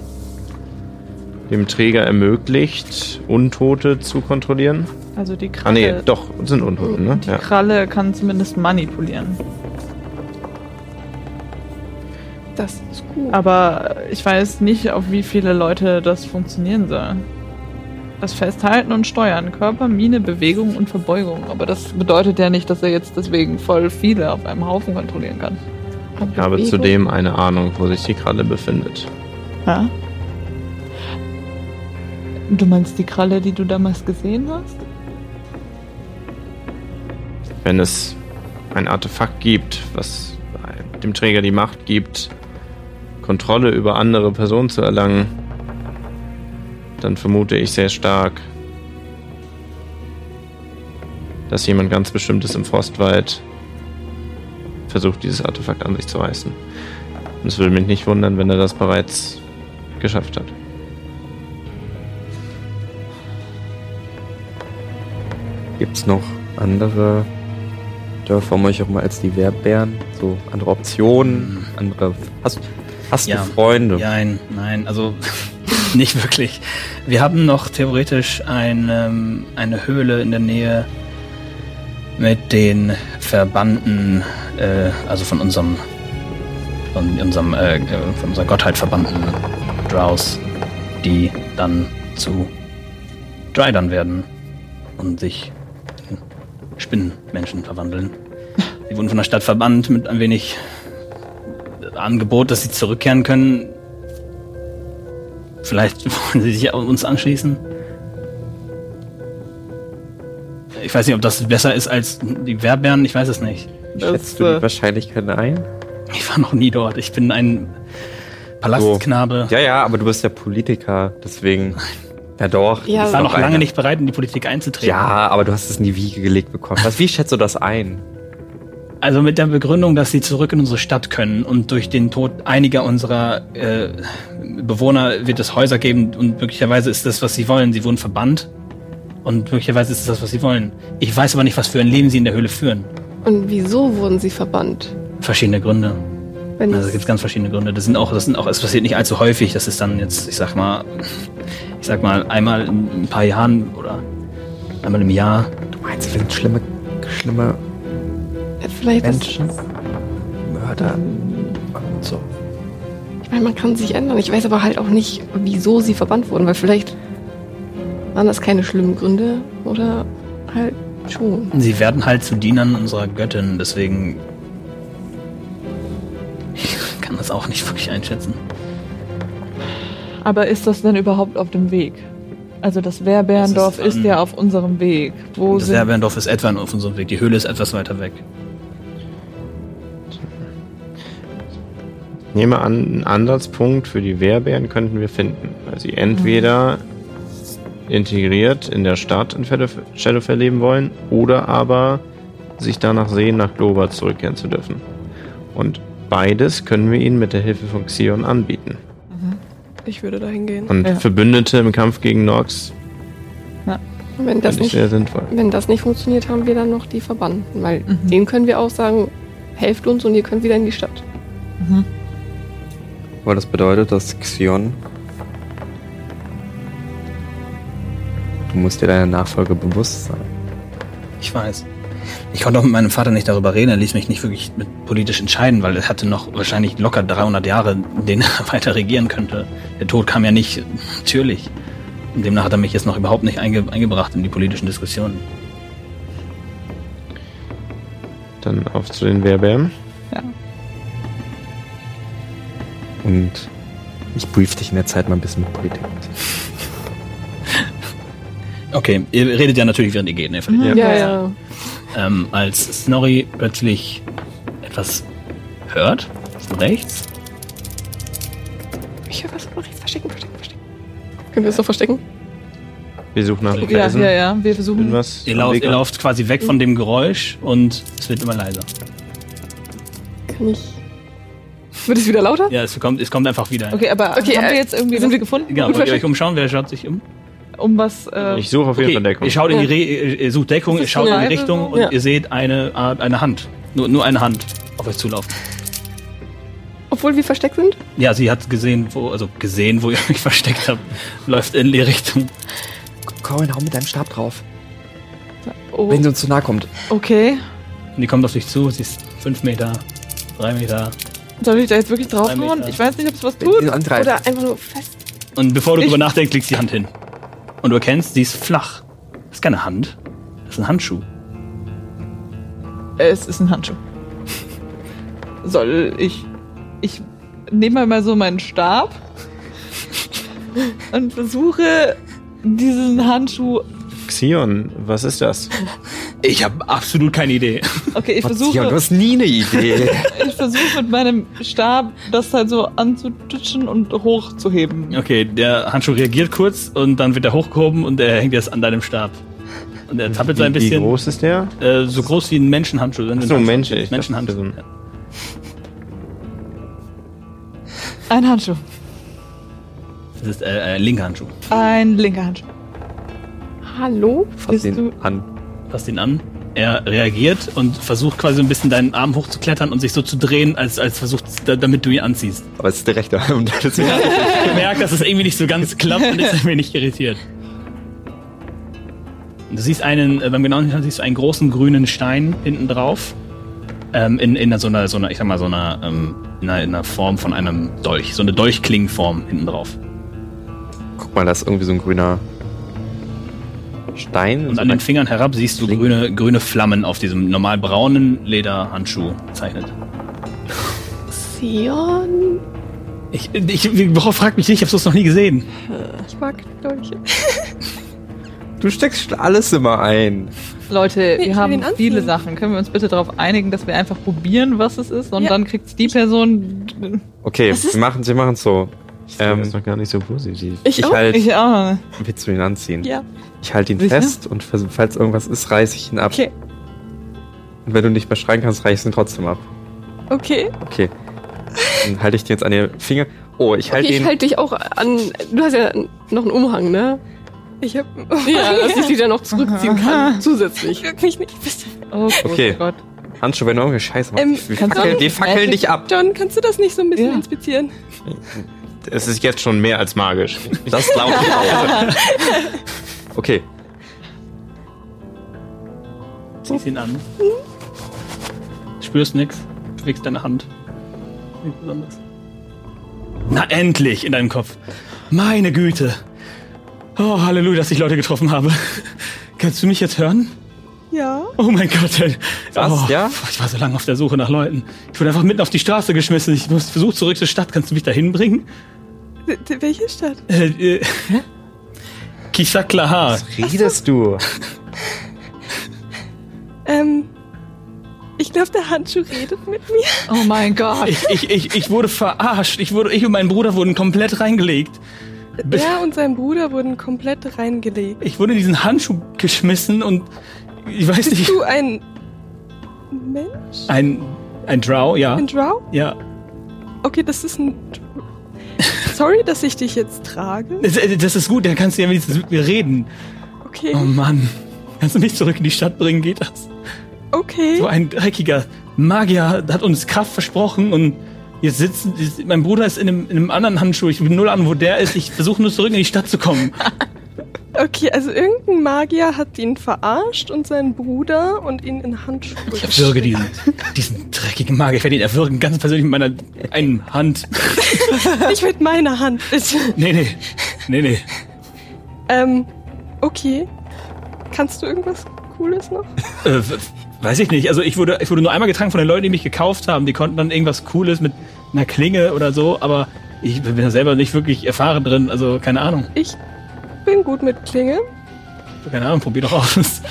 dem Träger ermöglicht, Untote zu kontrollieren? Also die Ah Kralle, nee, doch, sind Untote, ne? die Ja. Kralle kann zumindest manipulieren. Das ist gut. Aber ich weiß nicht, auf wie viele Leute das funktionieren soll. Das Festhalten und Steuern, Körper, Miene, Bewegung und Verbeugung. Aber das bedeutet ja nicht, dass er jetzt deswegen voll viele auf einem Haufen kontrollieren kann. Ich habe zudem eine Ahnung, wo sich die Kralle befindet. Ja? Du meinst die Kralle, die du damals gesehen hast? Wenn es ein Artefakt gibt, was dem Träger die Macht gibt, Kontrolle über andere Personen zu erlangen, dann vermute ich sehr stark, dass jemand ganz Bestimmtes im Forstwald versucht, dieses Artefakt an sich zu reißen. Und es würde mich nicht wundern, wenn er das bereits geschafft hat. Gibt es noch andere Dörfer um euch auch mal als die Wehrbären? So andere Optionen? Andere. Hast, hast Ja. du Freunde? Nein, nein, also nicht wirklich. Wir haben noch theoretisch ein, ähm, eine Höhle in der Nähe mit den Verbanden, äh, also von unserem, von unserem, äh, äh, von unserer Gottheit verbannten Drows, die dann zu Drydern werden und sich in Spinnenmenschen verwandeln. Sie wurden von der Stadt verbannt mit ein wenig Angebot, dass sie zurückkehren können. Vielleicht wollen sie sich uns anschließen. Ich weiß nicht, ob das besser ist als die Werbären, ich weiß es nicht. Schätzt du äh, die Wahrscheinlichkeit ein? Ich war noch nie dort. Ich bin ein Palastknabe. Ja, ja, aber du bist ja Politiker, deswegen. Ja doch. Ja, Ich war noch lange einer. nicht bereit, in die Politik einzutreten. Ja, aber du hast es in die Wiege gelegt bekommen. Was, wie schätzt du das ein? Also mit der Begründung, dass sie zurück in unsere Stadt können und durch den Tod einiger unserer äh, Bewohner wird es Häuser geben und möglicherweise ist das, was sie wollen. Sie wurden verbannt und möglicherweise ist es das, was sie wollen. Ich weiß aber nicht, was für ein Leben sie in der Höhle führen. Und wieso wurden sie verbannt? Verschiedene Gründe. Wenn Also es- gibt ganz verschiedene Gründe. Das sind auch, das sind auch, es passiert nicht allzu häufig. Das ist dann jetzt, ich sag mal, ich sag mal einmal in ein paar Jahren oder einmal im Jahr. Du meinst, wir sind schlimme, schlimme vielleicht Menschen? Mörder und so. ich meine, man kann sich ändern. Ich weiß aber halt auch nicht, wieso sie verbannt wurden, weil vielleicht waren das keine schlimmen Gründe oder halt schon. Sie werden halt zu Dienern unserer Göttin, deswegen ich kann das auch nicht wirklich einschätzen. Aber ist das denn überhaupt auf dem Weg? Also das Wehrberndorf Das ist ist, ja auf unserem Weg. Wo Das sind Herberndorf ist etwa auf unserem Weg. Die Höhle ist etwas weiter weg. Nehme an, einen Ansatzpunkt für die Wehrbären könnten wir finden, weil sie entweder integriert in der Stadt in Shadow- Shadowfell leben wollen oder aber sich danach sehen, nach Globa zurückkehren zu dürfen. Und beides können wir ihnen mit der Hilfe von Xion anbieten. Ich würde da hingehen. Und Ja. Verbündete im Kampf gegen Nox Und wenn das nicht, sehr sinnvoll. wenn das nicht funktioniert, haben wir dann noch die Verbannten, weil Mhm. denen können wir auch sagen, helft uns und ihr könnt wieder in die Stadt. Aber das bedeutet, dass Xion. Du musst dir deiner Nachfolge bewusst sein. Ich weiß. Ich konnte auch mit meinem Vater nicht darüber reden. Er ließ mich nicht wirklich mit politisch entscheiden, weil er hatte noch wahrscheinlich locker 300 Jahre, in denen er weiter regieren könnte. Der Tod kam ja nicht natürlich. Und demnach hat er mich jetzt noch überhaupt nicht einge eingebracht in die politischen Diskussionen. Dann auf zu den Wehrbären. Und ich brief dich in der Zeit mal ein bisschen mit Politik. Okay, ihr redet ja natürlich, während ihr geht. Ne? Ja. Ja, ja. Ähm, als Snorri plötzlich etwas hört, von rechts, Ich höre was rechts. Verstecken, verstecken, verstecken. Können wir es noch verstecken? Wir suchen nach Ja, Ja, ja, ja. Wir versuchen. Irgendwas ihr lauft, ihr lauft quasi weg von dem Geräusch und es wird immer leiser. Kann ich. Wird es wieder lauter? Ja, es kommt, es kommt einfach wieder. Okay, aber Okay, haben äh, wir jetzt irgendwie sind wir- gefunden? Genau, Gut wollt ihr euch versteckt. umschauen? Wer schaut sich um? Um was. Äh, Ich suche auf jeden Okay, Fall Deckung. ihr schaut in die Re ihr, ihr sucht Deckung, ihr schaut in die Richtung und Ja. ihr seht eine Art, eine Hand. Nur, nur eine Hand auf euch zulaufen. Obwohl wir versteckt sind? Ja, sie hat gesehen, wo, also gesehen, wo ihr euch versteckt habt. Läuft in die Richtung. Corin, hau mit deinem Stab drauf. oh, Wenn sie uns zu nahe kommt. okay. Und die kommt auf dich zu, sie ist fünf Meter, drei Meter. Soll ich da jetzt wirklich draufhauen? Ich weiß nicht, ob es was tut. antreibt. Oder einfach nur fest. Und bevor du Ich- drüber nachdenkst, legst die Hand hin. Und du erkennst, sie ist flach. Das ist keine Hand. Das ist ein Handschuh. Es ist ein Handschuh. Soll ich. Ich nehme mal so meinen Stab und versuche diesen Handschuh. Xion, was ist das? Ich habe absolut keine Idee. Okay, ich Sion, du versuche, hast nie eine Idee. ich versuche mit meinem Stab das halt so anzututschen und hochzuheben. Okay, der Handschuh reagiert kurz und dann wird er hochgehoben und er hängt jetzt an deinem Stab. Und er zappelt so ein Wie, wie bisschen. groß ist der? Äh, so groß wie ein Menschenhandschuh. Wenn du Ach so, Handschuh- Mensch, ich dachte, Menschenhandschuh. so ein- Ja. Ein Handschuh. Das ist äh, ein linker Handschuh. Ein linker Handschuh. Hallo? Fass Bist du- an. Fasst ihn an. Er reagiert und versucht quasi so ein bisschen deinen Arm hochzuklettern und sich so zu drehen, als, als versucht, da, damit du ihn anziehst. Aber es ist der rechte Arm. Deswegen Er merkt, dass es irgendwie nicht so ganz klappt und ist ein wenig irritiert. Und Du siehst einen, beim genauen Hinschauen siehst du einen großen grünen Stein hinten drauf. Ähm, in, in so einer, so einer, ich sag mal, so einer, ähm, in einer, in einer Form von einem Dolch. So eine Dolchklingenform hinten drauf. Guck mal, da ist irgendwie so ein grüner Stein. Und so an den Fingern herab siehst du grüne, grüne Flammen auf diesem normal braunen Lederhandschuh gezeichnet. Leon? Ich, ich, ich frag mich nicht, ich hab's noch nie gesehen. Ich mag Dolche. Du steckst alles immer ein. Leute, Nee, wir haben viele Sachen. Können wir uns bitte darauf einigen, dass wir einfach probieren, was es ist und Ja. dann kriegt die Person. Okay, wir machen wir machen's so. Das Ähm, ist doch gar nicht so positiv. Ich, ich auch? halt, Ich auch. willst du ihn anziehen? Ja. Ich halte ihn Sicher? fest und falls irgendwas ist, reiße ich ihn ab. Okay. Und wenn du nicht mehr schreien kannst, reiß ich ihn trotzdem ab. Okay. Okay. Dann halte ich den jetzt an die Finger. Oh, ich halte okay, ich ihn. halte dich auch an. Du hast ja noch einen Umhang, ne? Ich hab. Ja, dass ich dich dann noch zurückziehen kann. Zusätzlich. Wirk mich nicht, bitte. Oh, Okay. oh Gott. Handschuhe, wenn du irgendeine Scheiße machst. Ähm, wir kannst du fackeln, nicht wir fackeln dich ab. John, kannst du das nicht so ein bisschen Ja. inspizieren? Es ist jetzt schon mehr als magisch. Das glaube ich auch. Okay. Ziehst ihn an. Spürst nix. Bewegst deine Hand. Nichts besonders. Na endlich in deinem Kopf. Meine Güte. Oh, Halleluja, dass ich Leute getroffen habe. Kannst du mich jetzt hören? Ja. Oh mein Gott. ey. Was, oh, ja? Ich war so lange auf der Suche nach Leuten. Ich wurde einfach mitten auf die Straße geschmissen. Ich muss versucht zurück zur Stadt. Kannst du mich da hinbringen? Welche Stadt? Äh, äh, Kisaklaha. Redest du? Ähm. Ich glaube, der Handschuh redet mit mir. Oh mein Gott. Ich, ich, ich, ich wurde verarscht. Ich, wurde, ich und mein Bruder wurden komplett reingelegt. Er und sein Bruder wurden komplett reingelegt. Ich wurde in diesen Handschuh geschmissen und ich weiß Bist nicht. du ein Mensch? Ein, ein Drow, ja. Ein Drow? Ja. Okay, das ist ein. Sorry, dass ich dich jetzt trage. Das, äh, das ist gut, dann kannst du ja wenigstens mit mir reden. Okay. Oh Mann. Kannst du mich zurück in die Stadt bringen? Geht das? Okay. So ein dreckiger Magier hat uns Kraft versprochen und jetzt sitzen. Mein Bruder ist in einem, in einem anderen Handschuh. Ich bin null an, wo der ist. Ich versuche nur zurück in die Stadt zu kommen. Okay, also irgendein Magier hat ihn verarscht und seinen Bruder und ihn in Handschuhe Ich erwürge diesen, diesen dreckigen Magier. Ich werde ihn erwürgen, ganz persönlich mit meiner einen Hand. Nicht mit meiner Hand, bitte. Nee, nee. Nee, nee. Ähm, okay. Kannst du irgendwas Cooles noch? Äh, weiß ich nicht. Also ich wurde, ich wurde nur einmal getragen von den Leuten, die mich gekauft haben. Die konnten dann irgendwas Cooles mit einer Klinge oder so, aber ich bin da selber nicht wirklich erfahren drin. Also keine Ahnung. Ich bin gut mit Klinge. Keine Ahnung, probier doch aus.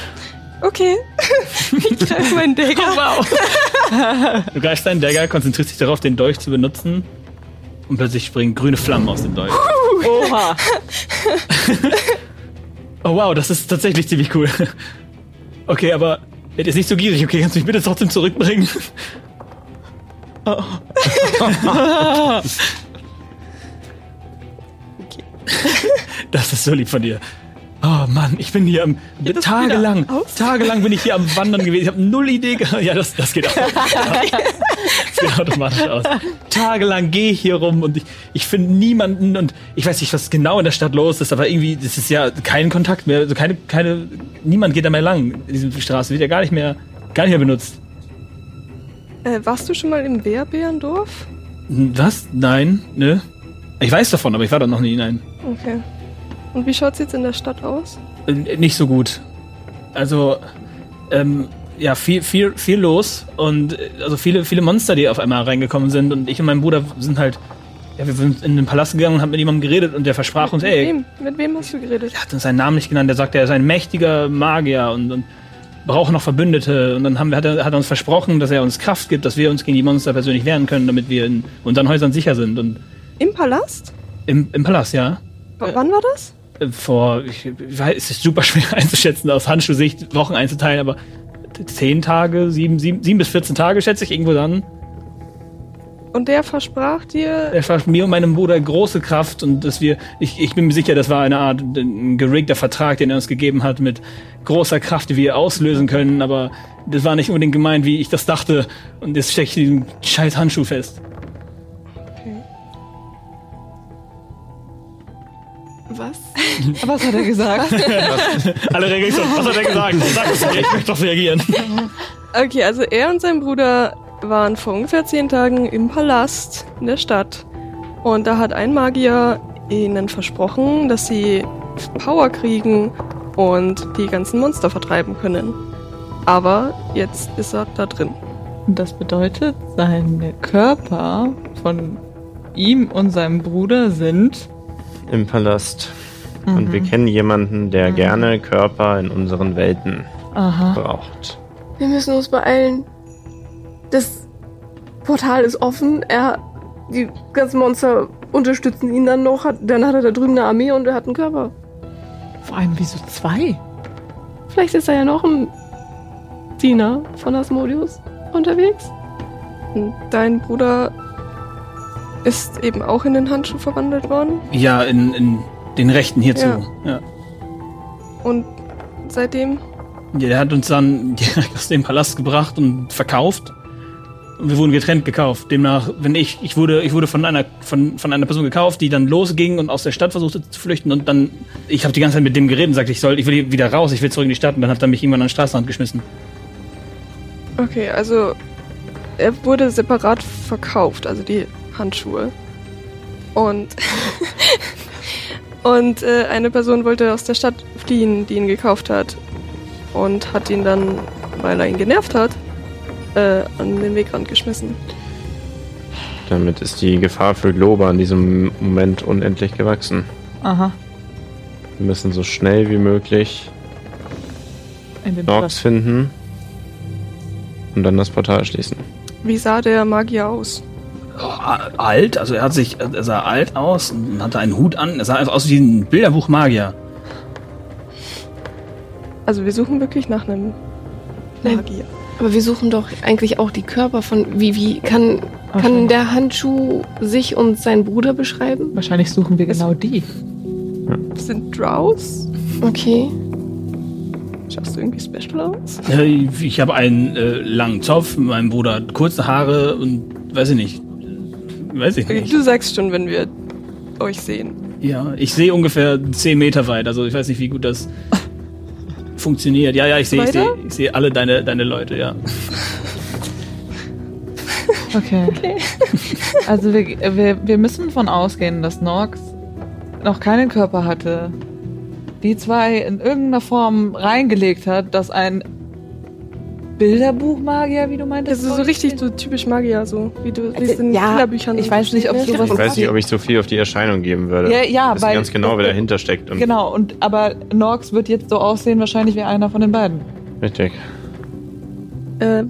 Okay. ich greife meinen Dagger. wow. Du greifst deinen Dagger, konzentrierst dich darauf, den Dolch zu benutzen. Und plötzlich springen grüne Flammen aus dem Dolch. Oha. Oh wow, das ist tatsächlich ziemlich cool. Okay, aber werd jetzt nicht so gierig, okay? Kannst du mich bitte trotzdem zurückbringen? Oh. Das ist so lieb von dir. Oh Mann, ich bin hier am das tagelang, tagelang bin ich hier am Wandern gewesen. Ich habe null Idee gehabt. Ja, das, das geht auch. Das geht automatisch aus. Tagelang gehe ich hier rum und ich, ich finde niemanden und ich weiß nicht, was genau in der Stadt los ist, aber irgendwie, das ist ja kein Kontakt mehr. Also keine, keine, niemand geht da mehr lang. Diese Straße wird ja gar nicht mehr, gar nicht mehr benutzt. Äh, warst du schon mal im Wehrbeerendorf? Was? Nein? Nö? Ich weiß davon, aber ich war da noch nie. Nein. Okay. Und wie schaut's jetzt in der Stadt aus? Nicht so gut. Also, ähm, ja, viel, viel, viel los und äh, also viele, viele Monster, die auf einmal reingekommen sind und ich und mein Bruder sind halt, ja, wir sind in den Palast gegangen und haben mit jemandem geredet und der versprach uns, mit ey, wem? Mit wem hast du geredet? er hat uns seinen Namen nicht genannt, der sagte, er ist ein mächtiger Magier und, und braucht noch Verbündete und dann haben wir, hat, er, hat er uns versprochen, dass er uns Kraft gibt, dass wir uns gegen die Monster persönlich wehren können, damit wir in unseren Häusern sicher sind und Im Palast? im, im Palast, ja. W wann war das? Vor, ich, ich weiß, es ist super schwer einzuschätzen, aus Handschuhsicht Wochen einzuteilen, aber zehn Tage, sieben, sieben, sieben bis 14 Tage, schätze ich, irgendwo dann. Und der versprach dir. Er versprach mir und meinem Bruder große Kraft und dass wir, ich, ich bin mir sicher, das war eine Art ein geriggter Vertrag, den er uns gegeben hat mit großer Kraft, die wir auslösen können, aber das war nicht unbedingt gemeint, wie ich das dachte und jetzt stecke ich diesen scheiß Handschuh fest. Was? Hat er gesagt? Alle reagieren so, was hat er gesagt? Sag es mir, ich möchte doch reagieren. Okay, also er und sein Bruder waren vor ungefähr zehn Tagen im Palast in der Stadt. Und da hat ein Magier ihnen versprochen, dass sie Power kriegen und die ganzen Monster vertreiben können. Aber jetzt ist er da drin. Und das bedeutet, seine Körper von ihm und seinem Bruder sind. Im Palast. Und wir kennen jemanden, der gerne Körper in unseren Welten Aha. braucht. Wir müssen uns beeilen. Das Portal ist offen. Er, die ganzen Monster unterstützen ihn dann noch. Hat, dann hat er da drüben eine Armee und er hat einen Körper. Vor allem wieso zwei? Vielleicht ist da ja noch ein Diener von Asmodeus unterwegs. Und dein Bruder ist eben auch in den Handschuh verwandelt worden. Ja, in, in den Rechten hierzu. Ja. Ja. Und seitdem Ja, Der hat uns dann direkt aus dem Palast gebracht und verkauft. Und wir wurden getrennt gekauft. Demnach, wenn ich, ich wurde, ich wurde von einer, von, von einer Person gekauft, die dann losging und aus der Stadt versuchte zu flüchten und dann, ich habe die ganze Zeit mit dem geredet und sagte, ich soll, ich will hier wieder raus, ich will zurück in die Stadt und dann hat er mich irgendwann an den Straßenrand geschmissen. Okay, also er wurde separat verkauft, also die Handschuhe. Und und äh, eine Person wollte aus der Stadt fliehen, die ihn gekauft hat und hat ihn dann, weil er ihn genervt hat, äh, an den Wegrand geschmissen. Damit ist die Gefahr für Globa in diesem Moment unendlich gewachsen. Aha. Wir müssen so schnell wie möglich In den Norks finden und dann das Portal schließen. Wie sah der Magier aus? Alt, also er hat sich, er sah alt aus und hatte einen Hut an. Er sah einfach aus wie ein Bilderbuch Magier. Also wir suchen wirklich nach einem. Magier. Aber wir suchen doch eigentlich auch die Körper von. Wie, wie kann, kann der Handschuh sich und seinen Bruder beschreiben? Wahrscheinlich suchen wir genau die. Das sind Drows. Okay. Schaust du irgendwie special aus? Äh, Ich habe einen äh, langen Zopf, mein Bruder hat kurze Haare und weiß ich nicht. Weiß ich Okay, nicht. du sagst schon, wenn wir euch sehen. Ja, ich sehe ungefähr 10 Meter weit, also ich weiß nicht, wie gut das funktioniert. Ja, ja, ich sehe ich sehe Weiter? ich sehe alle deine, deine Leute, ja. Okay. Also wir, wir, wir müssen von ausgehen, dass Norx noch keinen Körper hatte. Die zwei in irgendeiner Form reingelegt hat, dass ein Bilderbuchmagier, wie du meintest. Das ist so richtig so typisch Magier, so wie du wie es in ja, Kinderbüchern ich weiß nicht, ob sowas- Ich weiß nicht, ob ich so viel auf die Erscheinung geben würde. Ja, ja, weil- ganz genau, wer dahinter steckt. Und Genau, und aber Norx wird jetzt so aussehen, wahrscheinlich wie einer von den beiden. Richtig. Äh,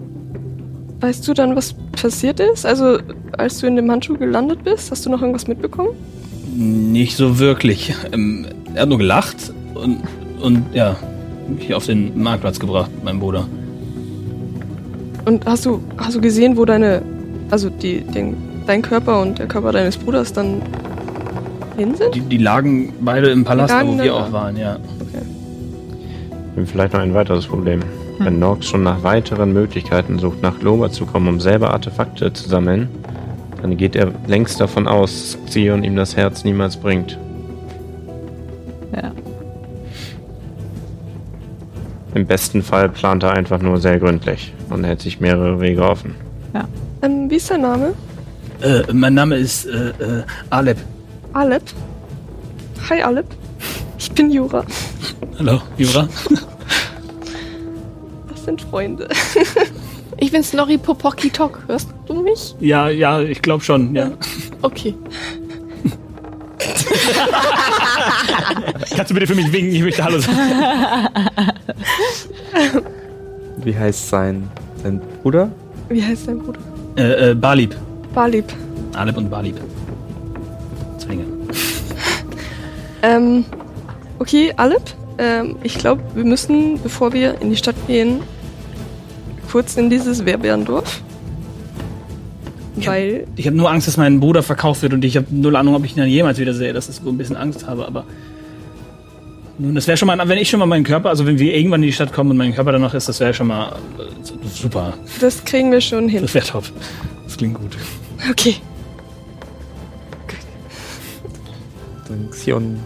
weißt du dann, was passiert ist? Also, als du in dem Handschuh gelandet bist, hast du noch irgendwas mitbekommen? Nicht so wirklich. Ähm, er hat nur gelacht und, und ja, mich auf den Marktplatz gebracht, mein Bruder. Und hast du, hast du gesehen, wo deine, also die, den, dein Körper und der Körper deines Bruders dann hin sind? Die, die lagen beide im Palast, wo wir auch waren, ja. Und vielleicht noch ein weiteres Problem. Wenn Nox schon nach weiteren Möglichkeiten sucht, nach Globa zu kommen, um selber Artefakte zu sammeln, dann geht er längst davon aus, dass Xion ihm das Herz niemals bringt. Im besten Fall plant er einfach nur sehr gründlich und hält sich mehrere Wege offen. Ähm, wie ist dein Name? Äh, mein Name ist äh, äh, Alep. Alep. Hi Alep. Ich bin Jura. Hallo, Jura. Das sind Freunde. Ich bin Snorri Popoki Tok. Hörst du mich? Ja, ja, ich glaube schon, ja. Okay. Kannst du bitte für mich winken? Ich möchte Hallo sagen. Wie heißt sein, sein Bruder? Wie heißt dein Bruder? Äh, äh, Balib. Balib. Alep und Balib. Zwinge. Ähm, okay, Alep. Ähm, ich glaube, wir müssen, bevor wir in die Stadt gehen, kurz in dieses Wehrberndorf. Ich habe nur Angst, dass mein Bruder verkauft wird und ich habe null Ahnung, ob ich ihn dann jemals wieder sehe. Das ist so ein bisschen Angst habe, aber. Nun, das wäre schon mal, wenn ich schon mal meinen Körper, also wenn wir irgendwann in die Stadt kommen und mein Körper dann noch ist, das wäre schon mal äh, super. das kriegen wir schon hin. Das wäre top. Das klingt gut. Okay. Dann Xion.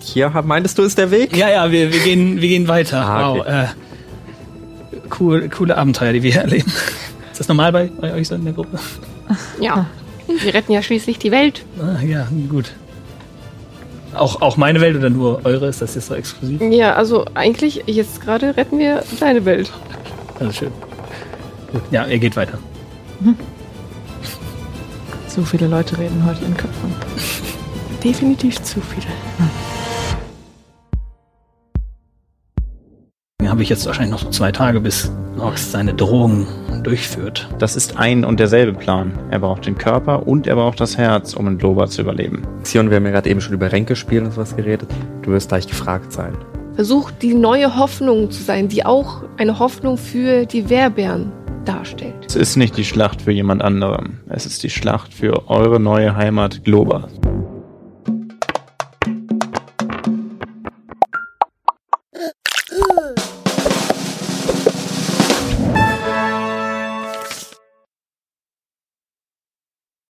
Hier, meintest du, ist der Weg? Ja, ja, wir, wir, gehen, wir gehen weiter. Ah, okay. Wow. Äh, cool, coole Abenteuer, die wir hier erleben. Ist das normal bei, bei euch so in der Gruppe? Ja. Wir retten ja schließlich die Welt. Ah, ja, gut. Auch, auch meine Welt oder nur eure? Ist das jetzt so exklusiv? Ja, also eigentlich, jetzt gerade retten wir deine Welt. Also schön. Gut, ja, ihr geht weiter. So viele Leute reden heute in Köpfen. Definitiv zu viele. Dann habe ich jetzt wahrscheinlich noch so zwei Tage, bis Nox seine Drohungen durchführt. Das ist ein und derselbe Plan. Er braucht den Körper und er braucht das Herz, um in Globa zu überleben. Sion, wir haben ja gerade eben schon über Ränke spielen und sowas geredet. Du wirst gleich gefragt sein. Versuch die neue Hoffnung zu sein, die auch eine Hoffnung für die Wehrbären darstellt. Es ist nicht die Schlacht für jemand anderem. Es ist die Schlacht für eure neue Heimat Globa.